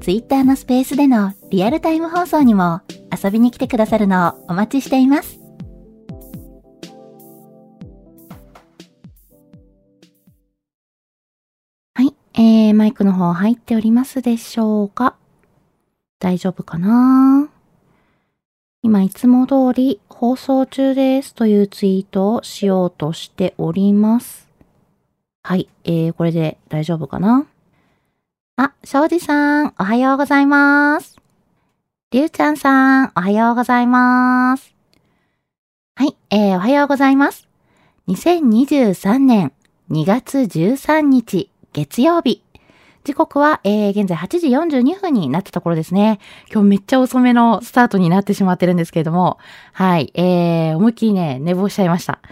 Twitter のスペースでのリアルタイム放送にも遊びに来てくださるのをお待ちしています。はい、えー、マイクの方入っておりますでしょうか？大丈夫かな？今いつも通り放送中ですというツイートをしようとしております。はい、えー、これで大丈夫かな？あ、庄司さん、おはようございます。りゅうちゃんさん、おはようございます。はい、えー、おはようございます。2023年2月13日月曜日。時刻は、えー、現在8時42分になったところですね。今日めっちゃ遅めのスタートになってしまってるんですけれども、はい、えー、思いっきりね、寝坊しちゃいました。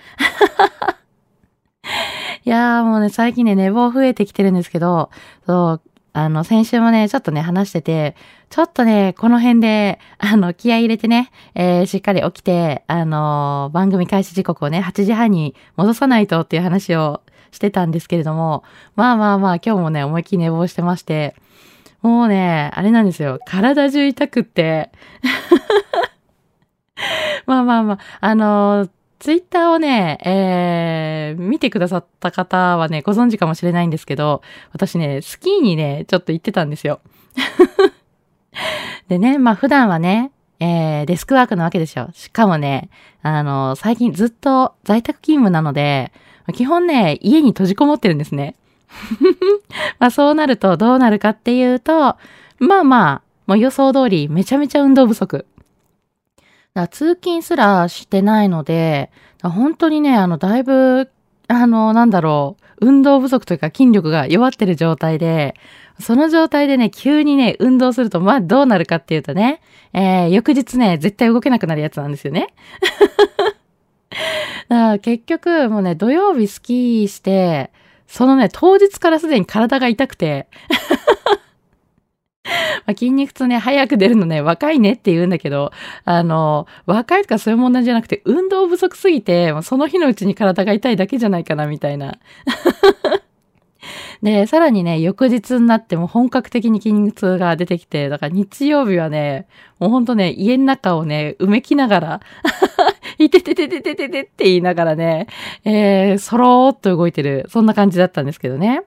いやーもうね、最近ね、寝坊増えてきてるんですけど、そう、あの、先週もね、ちょっとね、話してて、ちょっとね、この辺で、あの、気合入れてね、えー、しっかり起きて、あの、番組開始時刻をね、8時半に戻さないとっていう話をしてたんですけれども、まあまあまあ、今日もね、思いっきり寝坊してまして、もうね、あれなんですよ、体中痛くって。まあまあまあ、あのー、ツイッターをね、えー、見てくださった方はね、ご存知かもしれないんですけど、私ね、スキーにね、ちょっと行ってたんですよ。でね、まあ普段はね、えー、デスクワークなわけですよ。しかもね、あの、最近ずっと在宅勤務なので、基本ね、家に閉じこもってるんですね。まあそうなるとどうなるかっていうと、まあまあ、もう予想通りめちゃめちゃ運動不足。通勤すらしてないので、本当にね、あの、だいぶ、あの、なんだろう、運動不足というか筋力が弱ってる状態で、その状態でね、急にね、運動すると、まあ、どうなるかっていうとね、えー、翌日ね、絶対動けなくなるやつなんですよね。結局、もうね、土曜日スキーして、そのね、当日からすでに体が痛くて、まあ、筋肉痛ね、早く出るのね、若いねって言うんだけど、あの、若いとかそういう問題じゃなくて、運動不足すぎて、その日のうちに体が痛いだけじゃないかな、みたいな。で、さらにね、翌日になっても本格的に筋肉痛が出てきて、だから日曜日はね、もうほんとね、家の中をね、埋めきながら、いてててててててって言いながらね、えー、そろーっと動いてる、そんな感じだったんですけどね。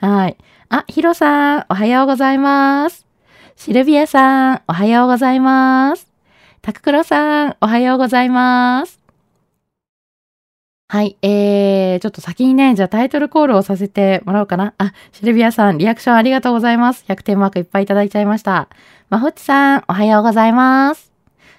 はい。あ、ヒロさん、おはようございます。シルビアさん、おはようございます。タククロさん、おはようございます。はい、えー、ちょっと先にね、じゃあタイトルコールをさせてもらおうかな。あ、シルビアさん、リアクションありがとうございます。100点マークいっぱいいただいちゃいました。まほっちさん、おはようございます。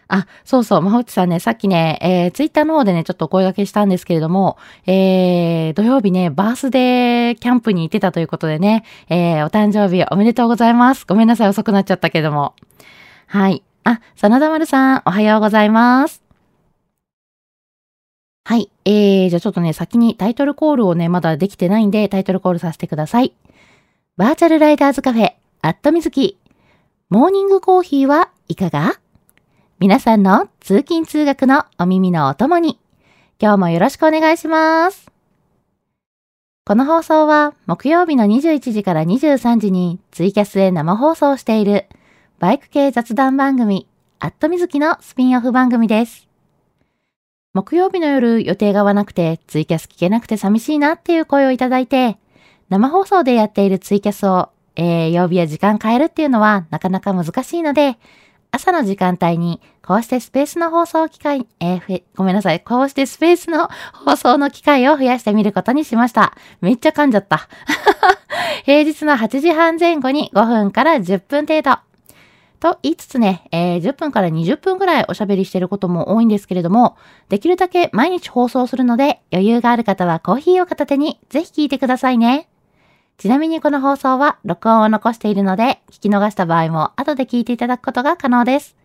あ、そうそう、まほちさんね、さっきね、えー、ツイッターの方でね、ちょっとお声掛けしたんですけれども、えー、土曜日ね、バースデーキャンプに行ってたということでね、えー、お誕生日おめでとうございます。ごめんなさい、遅くなっちゃったけども。はい。あ、真田丸さん、おはようございます。はい。えー、じゃあちょっとね、先にタイトルコールをね、まだできてないんで、タイトルコールさせてください。バーチャルライダーズカフェ、アットみずき。モーニングコーヒーはいかが？皆さんの通勤通学のお耳のお供に、今日もよろしくお願いします。この放送は木曜日の21時から23時にツイキャスで生放送しているバイク系雑談番組、アットみずきのスピンオフ番組です。木曜日の夜予定が合わなくてツイキャス聞けなくて寂しいなっていう声をいただいて、生放送でやっているツイキャスをえー、曜日や時間変えるっていうのはなかなか難しいので、朝の時間帯に、こうしてスペースの放送機会、えー、ごめんなさい。こうしてスペースの放送の機会を増やしてみることにしました。めっちゃ噛んじゃった。平日の8時半前後に5分から10分程度。と言いつつね、えー、10分から20分くらいおしゃべりしてることも多いんですけれども、できるだけ毎日放送するので、余裕がある方はコーヒーを片手にぜひ聞いてくださいね。ちなみにこの放送は録音を残しているので、聞き逃した場合も後で聞いていただくことが可能です。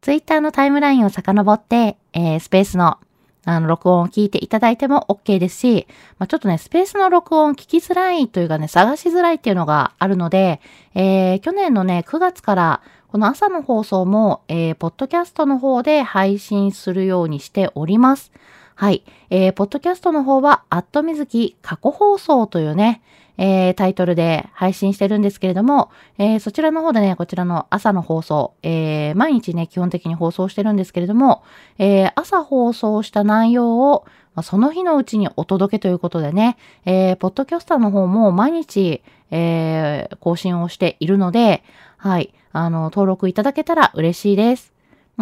ツイッターのタイムラインを遡って、えー、スペースのあの、録音を聞いていただいても OK ですし、まあ、ちょっとね、スペースの録音聞きづらいというかね、探しづらいっていうのがあるので、えー、去年のね、9月から、この朝の放送も、えー、ポッドキャストの方で配信するようにしております。はい。えー、ポッドキャストの方は、アットみずき過去放送というね、えー、タイトルで配信してるんですけれども、えー、そちらの方でね、こちらの朝の放送、えー、毎日ね、基本的に放送してるんですけれども、えー、朝放送した内容を、まあ、その日のうちにお届けということでね、えー、ポッドキャスターの方も毎日、えー、更新をしているので、はい、あの、登録いただけたら嬉しいです。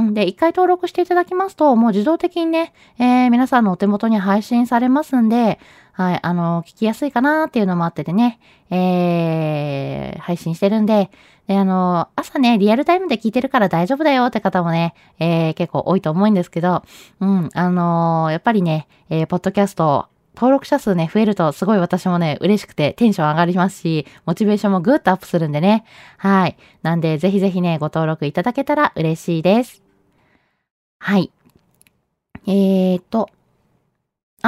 ん。で、一回登録していただきますと、もう自動的にね、えー、皆さんのお手元に配信されますんで、はい、あの、聞きやすいかなっていうのもあっててね、えー、配信してるんで、で、あの、朝ね、リアルタイムで聞いてるから大丈夫だよって方もね、えー、結構多いと思うんですけど、うん、あのやっぱりね、えー、ポッドキャスト、登録者数ね、増えるとすごい私もね、嬉しくてテンション上がりますし、モチベーションもぐっとアップするんでね。はい。なんで、ぜひぜひね、ご登録いただけたら嬉しいです。はい。えーと。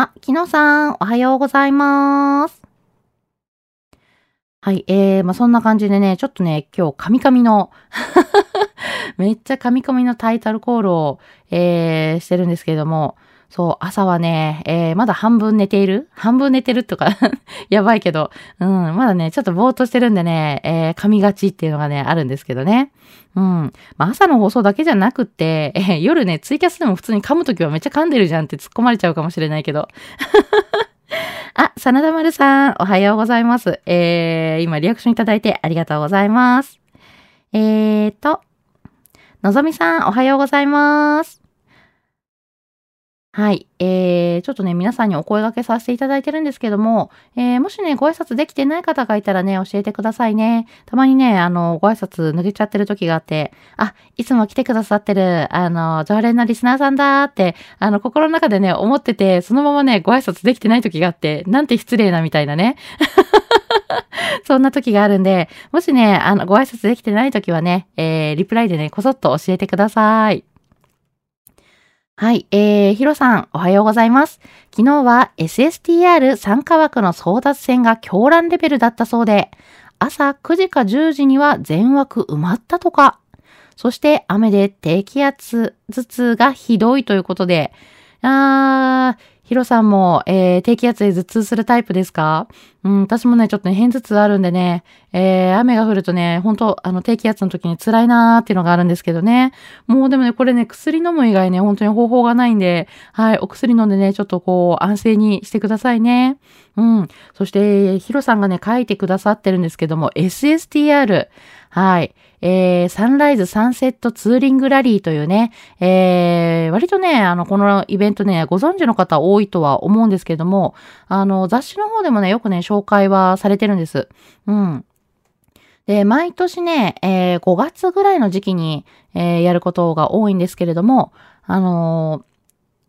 あ、きのさん、おはようございます。はい、えー、まあ、そんな感じでね、ちょっとね、今日、カミカミの めっちゃカミカミのタイトルコールを、えー、してるんですけれども、そう、朝はね、えー、まだ半分寝ている？半分寝てるとか やばいけど、うん、まだね、ちょっとぼーっとしてるんでね、えー、噛みがちっていうのがね、あるんですけどね。うん。まあ、朝の放送だけじゃなくて、えー、夜ね、ツイキャスでも普通に噛むときはめっちゃ噛んでるじゃんって突っ込まれちゃうかもしれないけど。あ、真田丸さん、おはようございます。えー、今リアクションいただいてありがとうございます。えーと、のぞみさん、おはようございます。はい。えー、ちょっとね、皆さんにお声掛けさせていただいてるんですけども、えー、もしね、ご挨拶できてない方がいたらね、教えてくださいね。たまにね、あの、ご挨拶抜けちゃってる時があって、あ、いつも来てくださってる、あの、常連のリスナーさんだって、あの、心の中でね、思ってて、そのままね、ご挨拶できてない時があって、なんて失礼なみたいなね。そんな時があるんで、もしね、あの、ご挨拶できてない時はね、えー、リプライでね、こそっと教えてください。はい、えー、ヒロさん、おはようございます。昨日は SSTR 参加枠の争奪戦が狂乱レベルだったそうで、朝9時か10時には全枠埋まったとか、そして雨で低気圧頭痛がひどいということで、あー、ヒロさんも、えー、低気圧で頭痛するタイプですか？うん、私もね、ちょっとね、偏頭痛あるんでね、えー、雨が降るとね、本当あの、低気圧の時に辛いなーっていうのがあるんですけどね。もうでもね、これね、薬飲む以外ね、本当に方法がないんで、はい、お薬飲んでね、ちょっとこう、安静にしてくださいね。うん。そして、ヒロさんがね、書いてくださってるんですけども、SSTR。はい。えー、サンライズサンセットツーリングラリーというね、えー、割とね、あの、このイベントね、ご存知の方多いとは思うんですけれども、あの、雑誌の方でもね、よくね、紹介はされてるんです。うん。で、毎年ね、えー、5月ぐらいの時期に、えー、やることが多いんですけれども、あの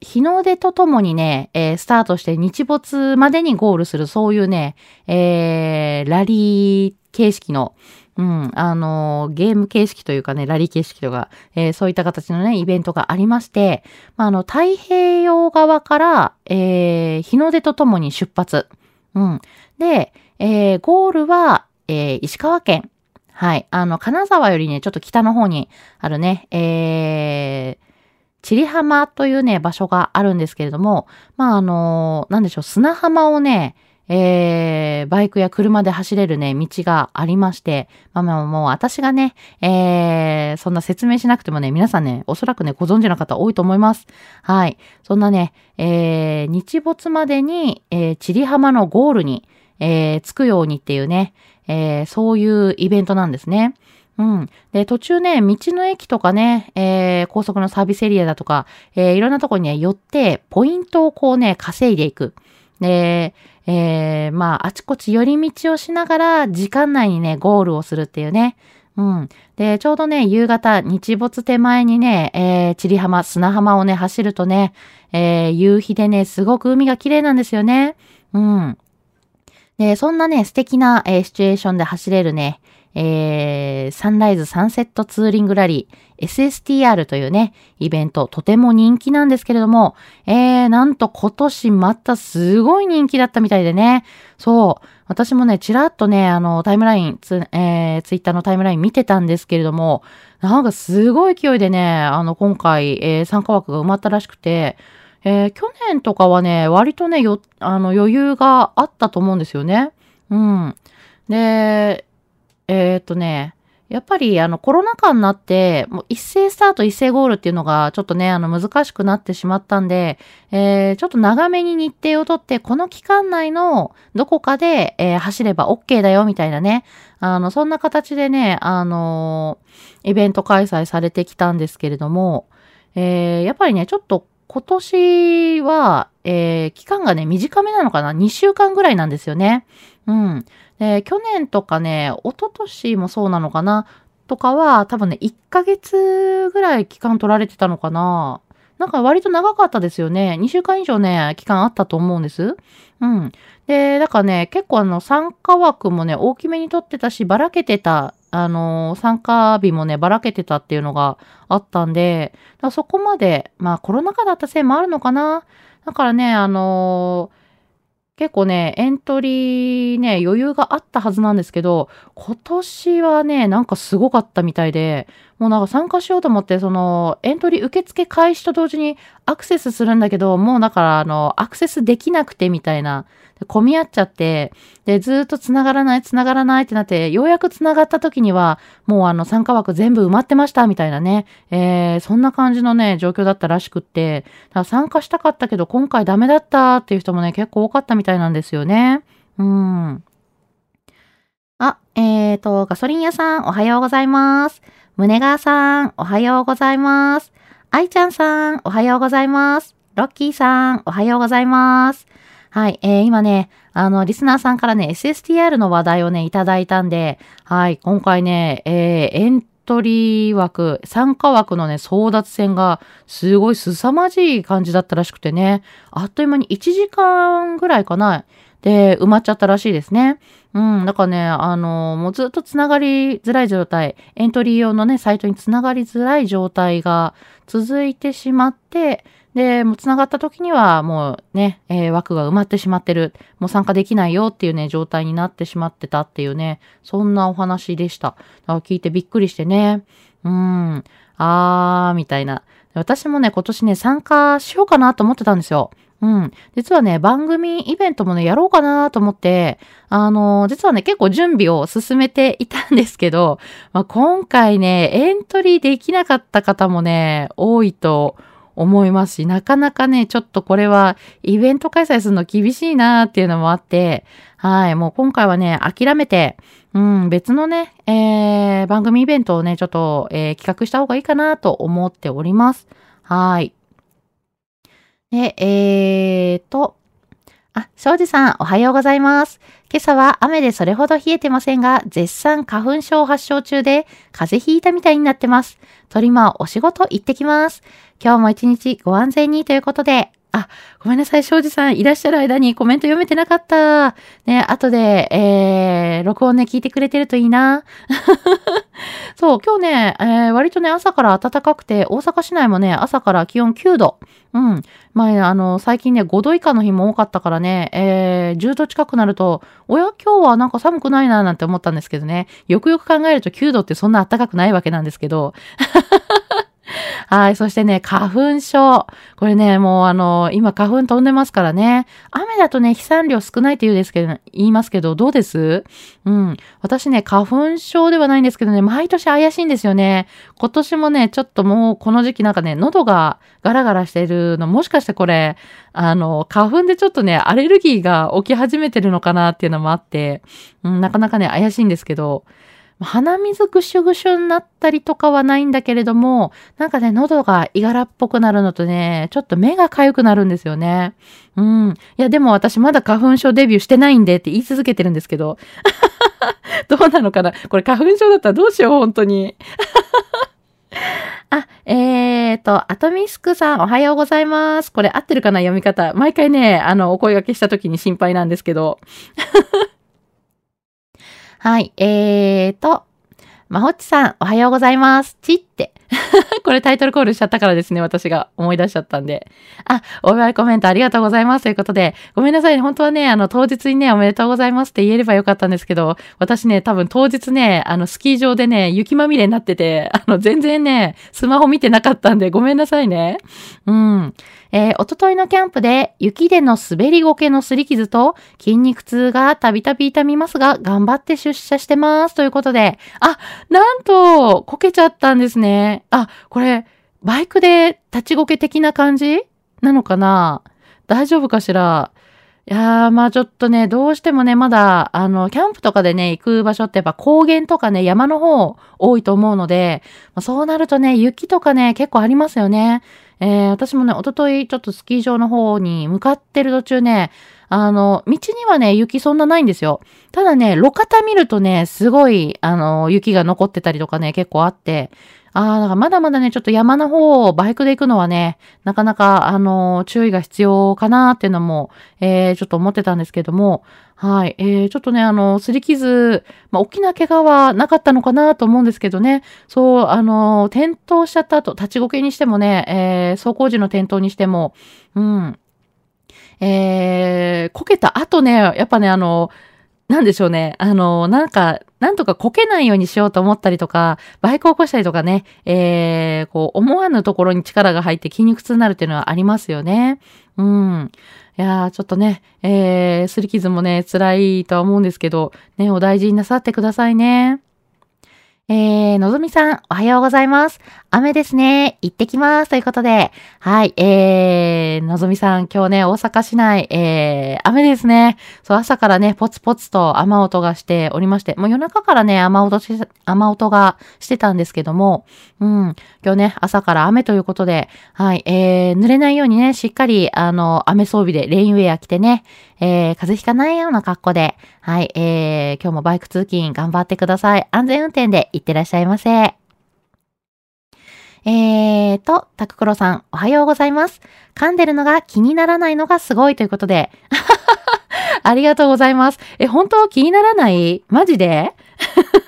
ー、日の出とともにね、えー、スタートして日没までにゴールする、そういうね、えー、ラリー形式の、うん、あの、ゲーム形式というかね、ラリー形式とか、えー、そういった形のね、イベントがありまして、まあ、あの、太平洋側から、えー、日の出とともに出発。うん。で、えー、ゴールは、えー、石川県。はい。あの、金沢よりね、ちょっと北の方にあるね、えー、チリ浜というね、場所があるんですけれども、まあ、あの、なんでしょう、砂浜をね、えー、バイクや車で走れるね、道がありまして、まあまあもう私がね、えー、そんな説明しなくてもね、皆さんね、おそらくね、ご存知の方多いと思います。はい。そんなね、えー、日没までに、えー、チリ浜のゴールに、えー、着くようにっていうね、えー、そういうイベントなんですね。うん。で、途中ね、道の駅とかね、えー、高速のサービスエリアだとか、えー、いろんなとこにね、寄って、ポイントをこうね、稼いでいく。で、えー、まあ、あちこち寄り道をしながら、時間内にね、ゴールをするっていうね。うん。で、ちょうどね、夕方、日没手前にね、えー、千里浜、砂浜をね、走るとね、えー、夕日でね、すごく海が綺麗なんですよね。うん。で、そんなね、素敵な、えー、シチュエーションで走れるね、えー、サンライズサンセットツーリングラリー SSTR というね、イベント、とても人気なんですけれども、えー、なんと今年またすごい人気だったみたいでね、そう、私もね、ちらっとね、あの、タイムライン、ツ,、えー、ツイッターのタイムライン見てたんですけれども、なんかすごい勢いでね、あの、今回、えー、参加枠が埋まったらしくて、えー、去年とかはね、割とね、よ、あの、余裕があったと思うんですよね。うん。で、えー、っとね、やっぱりあのコロナ禍になって、もう一斉スタート一斉ゴールっていうのがちょっとね、あの難しくなってしまったんで、えー、ちょっと長めに日程をとって、この期間内のどこかで、えー、走れば OK だよみたいなね、あの、そんな形でね、あのー、イベント開催されてきたんですけれども、えー、やっぱりね、ちょっと今年は、えー、期間がね、短めなのかな ?2 週間ぐらいなんですよね。うん。で、去年とかね、一昨年もそうなのかな？とかは、多分ね、1ヶ月ぐらい期間取られてたのかななんか割と長かったですよね。2週間以上ね、期間あったと思うんです。うん。で、だからね、結構あの、参加枠もね、大きめに取ってたし、ばらけてた、あの、参加日もね、ばらけてたっていうのがあったんで、そこまで、まあコロナ禍だったせいもあるのかな。だからね、あのー結構ね、エントリーね、余裕があったはずなんですけど、今年はね、なんかすごかったみたいで、もうなんか参加しようと思って、その、エントリー受付開始と同時にアクセスするんだけど、もうだから、あの、アクセスできなくてみたいな、混み合っちゃって、で、ずっと繋がらない、繋がらないってなって、ようやく繋がった時には、もうあの、参加枠全部埋まってました、みたいなね、えー、そんな感じのね、状況だったらしくって、だか参加したかったけど、今回ダメだったっていう人もね、結構多かったみたいなんですよね。うん。あ、えーと、ガソリン屋さん、おはようございます。胸川さん、おはようございます。愛ちゃんさん、おはようございます。ロッキーさん、おはようございます。はい、えー、今ね、あの、リスナーさんからね、SSTR の話題をね、いただいたんで、はい、今回ね、えー、エントリー枠、参加枠のね、争奪戦が、すごい凄まじい感じだったらしくてね、あっという間に1時間ぐらいかな、で、埋まっちゃったらしいですね。うん。だからね、あの、もうずっと繋がりづらい状態、エントリー用のね、サイトに繋がりづらい状態が続いてしまって、で、もう繋がった時にはもうね、えー、枠が埋まってしまってる。もう参加できないよっていうね、状態になってしまってたっていうね、そんなお話でした。聞いてびっくりしてね。うん。あー、みたいな。私もね、今年ね、参加しようかなと思ってたんですよ。うん。実はね、番組イベントもね、やろうかなと思って、あのー、実はね、結構準備を進めていたんですけど、まあ、今回ね、エントリーできなかった方もね、多いと思いますし、なかなかね、ちょっとこれはイベント開催するの厳しいなっていうのもあって、はい、もう今回はね、諦めて、うん、別のね、えー、番組イベントをね、ちょっと、えー、企画した方がいいかなと思っております。はい。で、えーと、あ、庄司さん、おはようございます。今朝は雨でそれほど冷えてませんが、絶賛花粉症発症中で、風邪ひいたみたいになってます。トリマーお仕事行ってきます。今日も一日ご安全にということで、あ、ごめんなさい、庄司さんいらっしゃる間にコメント読めてなかった。ね、後で、えー、録音ね、聞いてくれてるといいな。そう、今日ね、えー、割とね、朝から暖かくて、大阪市内もね、朝から気温9度。うん。まあ、あの、最近ね、5度以下の日も多かったからね、えー、10度近くなると、おや、今日はなんか寒くないな、なんて思ったんですけどね。よくよく考えると9度ってそんな暖かくないわけなんですけど。はい。そしてね、花粉症。これね、もうあの、今花粉飛んでますからね。雨だとね、飛散量少ないって言うですけど、言いますけど、どうです？うん。私ね、花粉症ではないんですけどね、毎年怪しいんですよね。今年もね、ちょっともうこの時期なんかね、喉がガラガラしてるの、もしかしてこれ、あの、花粉でちょっとね、アレルギーが起き始めてるのかなっていうのもあって、うん、なかなかね、怪しいんですけど、鼻水ぐしゅぐしゅになったりとかはないんだけれども、なんかね、喉がいがらっぽくなるのとね、ちょっと目が痒くなるんですよね。うん。いや、でも私まだ花粉症デビューしてないんでって言い続けてるんですけど。どうなのかな？これ花粉症だったらどうしよう、本当に。あ、えーと、アトミスクさんおはようございます。これ合ってるかな読み方。毎回ね、あの、お声掛けした時に心配なんですけど。はい、えーと、まほっちさん、おはようございます。ちって。これタイトルコールしちゃったからですね、私が思い出しちゃったんで。あ、お祝いコメントありがとうございます。ということで、ごめんなさい、ね本当はね、あの、当日にね、おめでとうございますって言えればよかったんですけど、私ね、多分当日ね、あの、スキー場でね、雪まみれになってて、あの、全然ね、スマホ見てなかったんで、ごめんなさいね。うん。えー、おとといのキャンプで雪での滑りごけの擦り傷と筋肉痛がたびたび痛みますが、頑張って出社してます。ということで、あ、なんと、こけちゃったんですね。あ、これ、バイクで立ちごけ的な感じなのかな？大丈夫かしら？いやー、まあちょっとね、どうしてもね、まだ、あの、キャンプとかでね、行く場所ってやっぱ高原とかね、山の方多いと思うので、ま、そうなるとね、雪とかね、結構ありますよね。えー、私もね、おとといちょっとスキー場の方に向かってる途中ね、あの、道にはね、雪そんなないんですよ。ただね、路肩見るとね、すごい、あの、雪が残ってたりとかね、結構あって、ああ、だからまだまだね、ちょっと山の方をバイクで行くのはね、なかなか、あの、注意が必要かなっていうのも、えー、ちょっと思ってたんですけども、はい。えー、ちょっとね、あの、擦り傷、まあ、大きな怪我はなかったのかなと思うんですけどね、そう、あの、転倒しちゃった後、立ちこけにしてもね、えー、走行時の転倒にしても、うん。えー、こけた後ね、やっぱね、あの、なんでしょうね。あの、なんか、なんとかこけないようにしようと思ったりとか、バイクを起こしたりとかね、えー、こう、思わぬところに力が入って筋肉痛になるっていうのはありますよね。うん。いやー、ちょっとね、えー、すり傷もね、辛いとは思うんですけど、ね、お大事になさってくださいね。えー、のぞみさん、おはようございます。雨ですね。行ってきます。ということで、はい、えー、のぞみさん、今日ね、大阪市内、えー、雨ですね。そう、朝からね、ポツポツと雨音がしておりまして、もう夜中からね、雨音し、雨音がしてたんですけども、うん、今日ね、朝から雨ということで、はい、えー、濡れないようにね、しっかり、あの、雨装備でレインウェア着てね、えー、風邪ひかないような格好で、はい、えー、今日もバイク通勤頑張ってください。安全運転で行ってらっしゃいませ。えーと、タククロさん、おはようございます。噛んでるのが気にならないのがすごいということで。ありがとうございます。え、本当気にならない？マジで？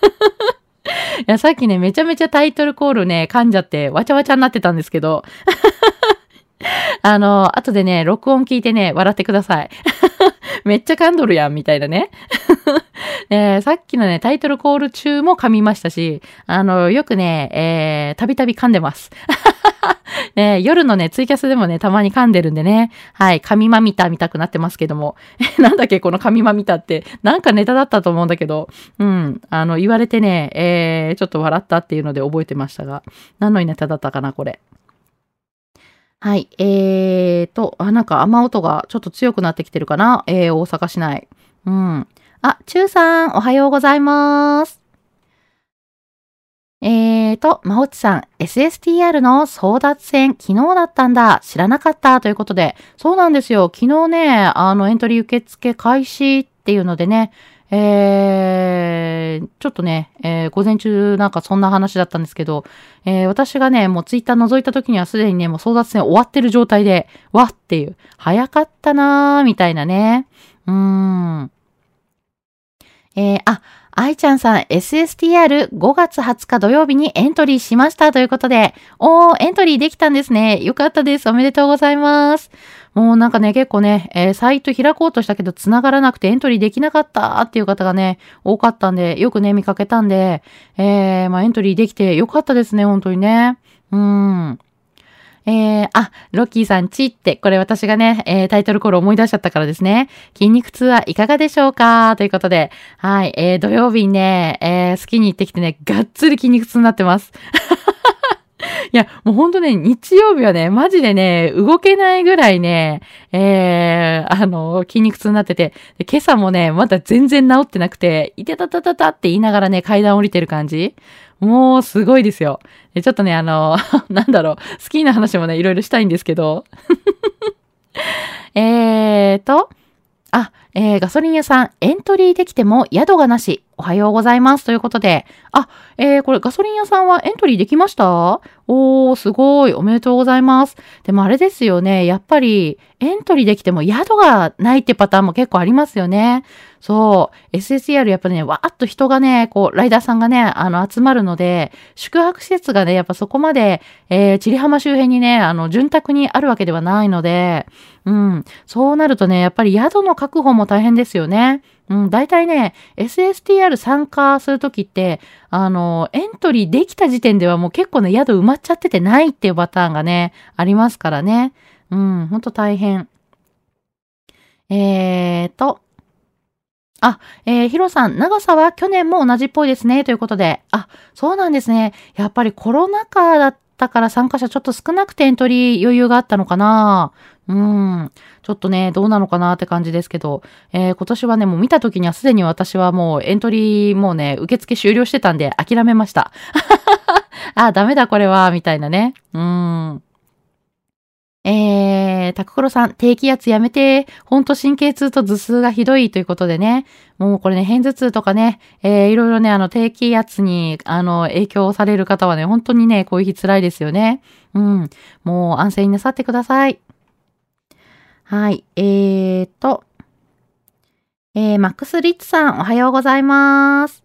いや、さっきね、めちゃめちゃタイトルコールね、噛んじゃって、わちゃわちゃになってたんですけど。あの、後でね、録音聞いてね、笑ってください。めっちゃ噛んどるやん、みたいなね。え、さっきのね、タイトルコール中も噛みましたし、あの、よくね、えー、たびたび噛んでます。ね、夜のね、ツイキャスでもね、たまに噛んでるんでね、はい、噛みまみた見たくなってますけども、なんだっけ、この噛みまみたって、なんかネタだったと思うんだけど、うん、あの、言われてね、えー、ちょっと笑ったっていうので覚えてましたが、何のネタだったかな、これ。はい。えーと、あ、なんか雨音がちょっと強くなってきてるかな？えー、大阪市内。うん。あ、ちゅうさん、おはようございます。えーと、まほちさん、SSTR の争奪戦、昨日だったんだ。知らなかった。ということで、そうなんですよ。昨日ね、あの、エントリー受付開始っていうのでね、えー、ちょっとね、えー、午前中なんかそんな話だったんですけど、えー、私がね、もうツイッター覗いた時にはすでにね、もう争奪戦終わってる状態で、わっていう、早かったなー、みたいなね。うーん。えー、あ、愛ちゃんさん、SSTR5 月20日土曜日にエントリーしましたということで、おー、エントリーできたんですね。よかったです。おめでとうございます。もうなんかね、結構ね、えー、サイト開こうとしたけど繋がらなくてエントリーできなかったっていう方がね、多かったんで、よくね、見かけたんで、えー、まあエントリーできてよかったですね、本当にね。うん。えー、あ、ロッキーさん、ちって、これ私がね、えー、タイトルコール思い出しちゃったからですね。筋肉痛はいかがでしょうか？ということで、はい、えー、土曜日にね、えー、スキに行ってきてね、がっつり筋肉痛になってます。いや、もうほんとね、日曜日はね、マジでね、動けないぐらいね、えー、あの、筋肉痛になってて、で今朝もね、まだ全然治ってなくて、いてたたたたって言いながらね、階段降りてる感じ。もうすごいですよ。でちょっとね、あの、なんだろう、好きな話もね、いろいろしたいんですけど。えーと、あ、えー、ガソリン屋さん、エントリーできても宿がなし。おはようございます。ということで。あ、えー、これガソリン屋さんはエントリーできました？おー、すごい。おめでとうございます。でもあれですよね。やっぱり、エントリーできても宿がないってパターンも結構ありますよね。そう。SSR やっぱね、わーっと人がね、こう、ライダーさんがね、あの、集まるので、宿泊施設がね、やっぱそこまで、えー、チリ浜周辺にね、あの、潤沢にあるわけではないので、うん。そうなるとね、やっぱり宿の確保も大変ですよね。うん、大体ね、SSTR 参加するときって、あの、エントリーできた時点ではもう結構ね、宿埋まっちゃっててないっていうパターンがね、ありますからね。うん、ほんと大変。えーと、あ、えー、ヒロさん、長さは去年も同じっぽいですね、ということで。あ、そうなんですね。やっぱりコロナ禍だったから参加者ちょっと少なくてエントリー余裕があったのかな。うん。ちょっとね、どうなのかなって感じですけど、えー、今年はね、もう見た時にはすでに私はもうエントリーもうね、受付終了してたんで諦めました。あ、ダメだこれは、みたいなね。うん。えー、タククロさん、低気圧やめて、ほんと神経痛と頭痛がひどいということでね、もうこれね、偏頭痛とかね、えー、いろいろね、あの、低気圧に、あの、影響される方はね、本当にね、こういう日辛いですよね。うん。もう安静になさってください。はい。えーと、えー、マックス・リッツさん、おはようございます。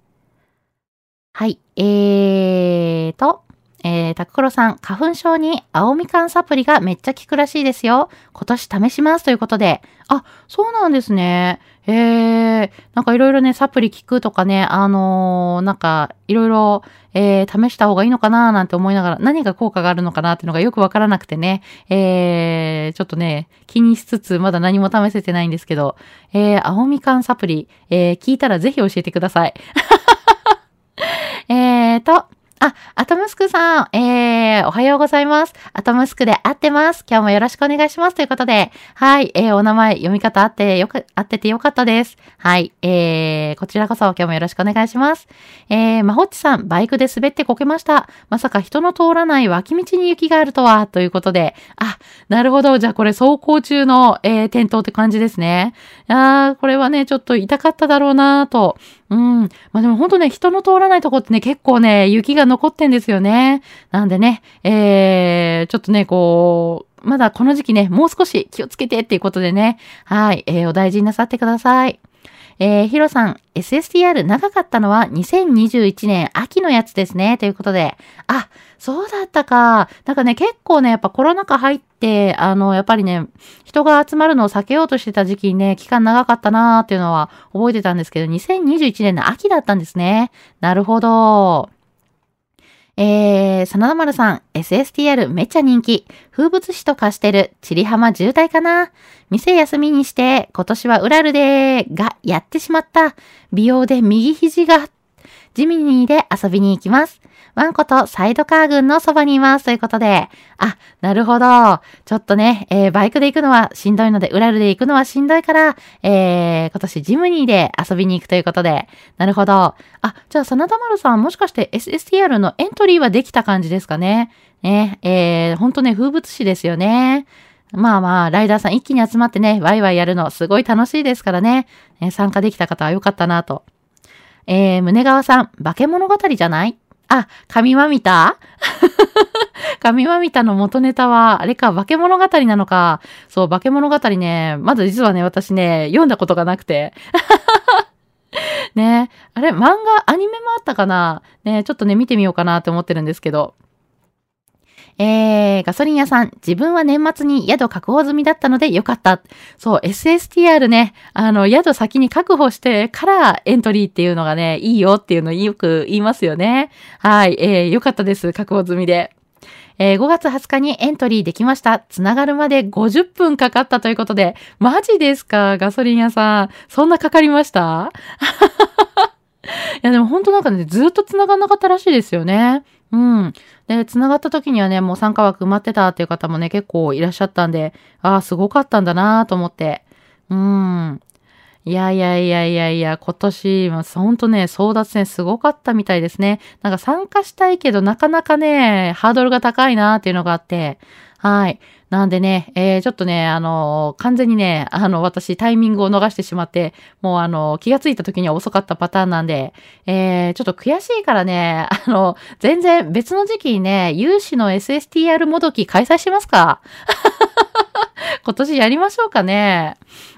はい。えーと、えー、タククロさん、花粉症に青みかんサプリがめっちゃ効くらしいですよ。今年試しますということで。あ、そうなんですね。えー、なんかいろいろね、サプリ効くとかね、あのー、なんかいろいろ、えー、試した方がいいのかななんて思いながら、何が効果があるのかなっていうのがよくわからなくてね、えー、ちょっとね、気にしつつ、まだ何も試せてないんですけど、えー、青みかんサプリ、えー、聞いたらぜひ教えてください。えーと、あ、アトムスクさん、えー、おはようございます。アトムスクで会ってます。今日もよろしくお願いします。ということで、はい、えー、お名前、読み方合ってよく、合っててよかったです。はい、えー、こちらこそ今日もよろしくお願いします。えー、まほっちさん、バイクで滑ってこけました。まさか人の通らない脇道に雪があるとは、ということで、あ、なるほど。じゃあこれ走行中の、えー、転倒って感じですね。あー、これはね、ちょっと痛かっただろうなと。うん。まあでも本当ね、人の通らないとこってね、結構ね、雪が残ってんですよね。なんでね、えー、ちょっとね、こう、まだこの時期ね、もう少し気をつけてっていうことでね、はい、えー、お大事になさってください。えー、ヒロさん、SSTR 長かったのは2021年秋のやつですね。ということで。あ、そうだったか。なんかね、結構ね、やっぱコロナ禍入って、あの、やっぱりね、人が集まるのを避けようとしてた時期にね、期間長かったなーっていうのは覚えてたんですけど、2021年の秋だったんですね。なるほど。えー、真田丸さん、SSTR めっちゃ人気。風物詩と化してる。チリ浜渋滞かな店休みにして、今年はウラルでー、が、やってしまった。美容で右肘が、ジミニーで遊びに行きます。ワンコとサイドカー群のそばにいます。ということで。あ、なるほど。ちょっとね、えー、バイクで行くのはしんどいので、ウラルで行くのはしんどいから、えー、今年ジムニーで遊びに行くということで。なるほど。あ、じゃあ、真田丸さん、もしかして SSTR のエントリーはできた感じですかね？ね、えー、ほんとね、風物詩ですよね。まあまあ、ライダーさん一気に集まってね、ワイワイやるのすごい楽しいですからね。ね参加できた方は良かったなと。えー、胸川さん、化け物語じゃない？あ、神まみた？神まみたの元ネタは、あれか、化け物語なのか。そう、化け物語ね、まだ実はね、私ね、読んだことがなくて。ねあれ、漫画、アニメもあったかな？ねちょっとね、見てみようかなって思ってるんですけど。えー、ガソリン屋さん、自分は年末に宿確保済みだったのでよかった。そう、SSTR ね、あの、宿先に確保してからエントリーっていうのがね、いいよっていうのよく言いますよね。はい、えー、よかったです。確保済みで。えー5月20日にエントリーできました。つながるまで50分かかったということで、マジですかガソリン屋さん。そんなかかりました？いや、でも本当なんかね、ずっと繋がんなかったらしいですよね。うん。で、繋がった時にはね、もう参加枠埋まってたっていう方もね、結構いらっしゃったんで、ああ、すごかったんだなと思って。うん。いやいやいやいやいや、今年、まあ、ほんとね、争奪戦すごかったみたいですね。なんか参加したいけど、なかなかね、ハードルが高いなっていうのがあって、はい。なんでね、えー、ちょっとね、あの完全にね、あの、私、タイミングを逃してしまって、もうあの気がついた時には遅かったパターンなんで、えー、ちょっと悔しいからね、あの、全然別の時期にね、有志の SSTR もどき開催しますか？今年やりましょうかね？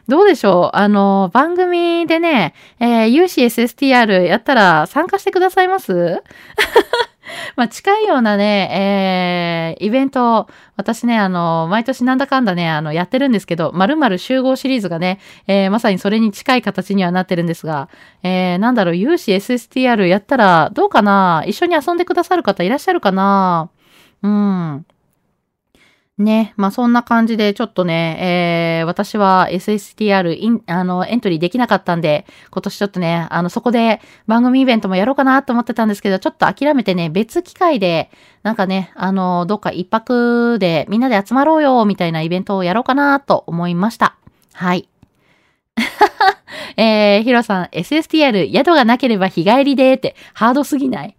どうでしょう？あの、番組でね、えー、有志 SSTR やったら参加してくださいます？まあ、近いようなね、えー、イベント、私ね、あの、毎年なんだかんだね、あの、やってるんですけど、まる集合シリーズがね、えー、まさにそれに近い形にはなってるんですが、えー、なんだろう、有志 SSTR やったらどうかな？一緒に遊んでくださる方いらっしゃるかな？うん。ね、まあそんな感じでちょっとね、えー、私は SSTR イン、あの、エントリーできなかったんで、今年ちょっとね、あの、そこで番組イベントもやろうかなと思ってたんですけど、ちょっと諦めてね、別機会で、なんかね、あの、どっか一泊でみんなで集まろうよ、みたいなイベントをやろうかなと思いました。はい。えー、ヒロさん、SSTR、宿がなければ日帰りでって、ハードすぎない？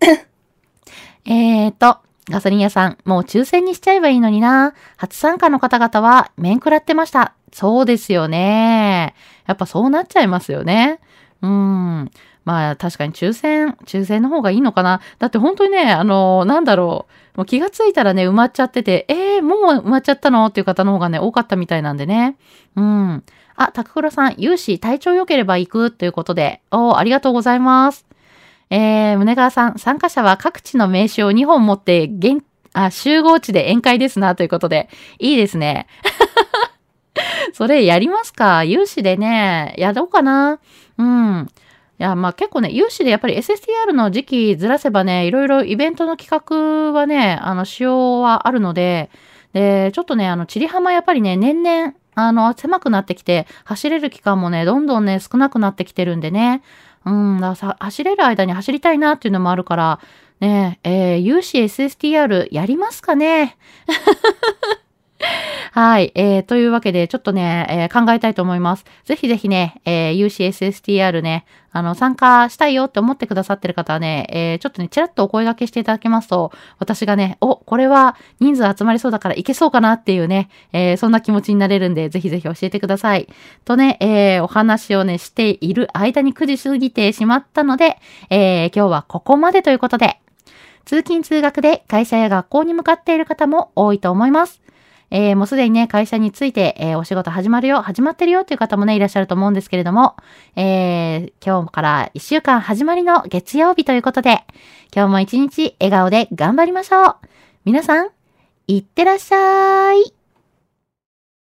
えーと、ガソリン屋さん、もう抽選にしちゃえばいいのにな。初参加の方々は面食らってました。そうですよね。やっぱそうなっちゃいますよね。うん。まあ確かに抽選、抽選の方がいいのかな。だって本当にね、あの、なんだろう。もう気がついたらね、埋まっちゃってて、えー、もう埋まっちゃったの？っていう方の方がね、多かったみたいなんでね。うん。あ、タククロさん、有志、体調良ければ行く？ということで、おありがとうございます。えー、宗川さん、参加者は各地の名刺を2本持って、現、あ、集合地で宴会ですな、ということで、いいですね。それやりますか？有志でね、やろうかな。うん。いや、まあ結構ね、有志でやっぱり SSTR の時期ずらせばね、いろいろイベントの企画はね、あの、仕様はあるので、で、ちょっとね、あの、チリハマやっぱりね、年々、あの、狭くなってきて、走れる期間もね、どんどんね、少なくなってきてるんでね。うん、さ、走れる間に走りたいなっていうのもあるから、ねえ、えー、有志 SSTR やりますかね。はい。えー、というわけで、ちょっとね、えー考えたいと思います。ぜひぜひね、えー、UCSSTR ね、あの、参加したいよって思ってくださってる方はね、えーちょっとね、ちらっとお声掛けしていただけますと、私がね、お、これは人数集まりそうだからいけそうかなっていうね、えーそんな気持ちになれるんで、ぜひぜひ教えてください。とね、えーお話をね、している間に9時過ぎてしまったので、え今日はここまでということで、通勤通学で会社や学校に向かっている方も多いと思います。えーもうすでにね、会社について、えーお仕事始まるよ、始まってるよっていう方もね、いらっしゃると思うんですけれども、えー今日から一週間始まりの月曜日ということで、今日も一日笑顔で頑張りましょう。皆さん、いってらっしゃい。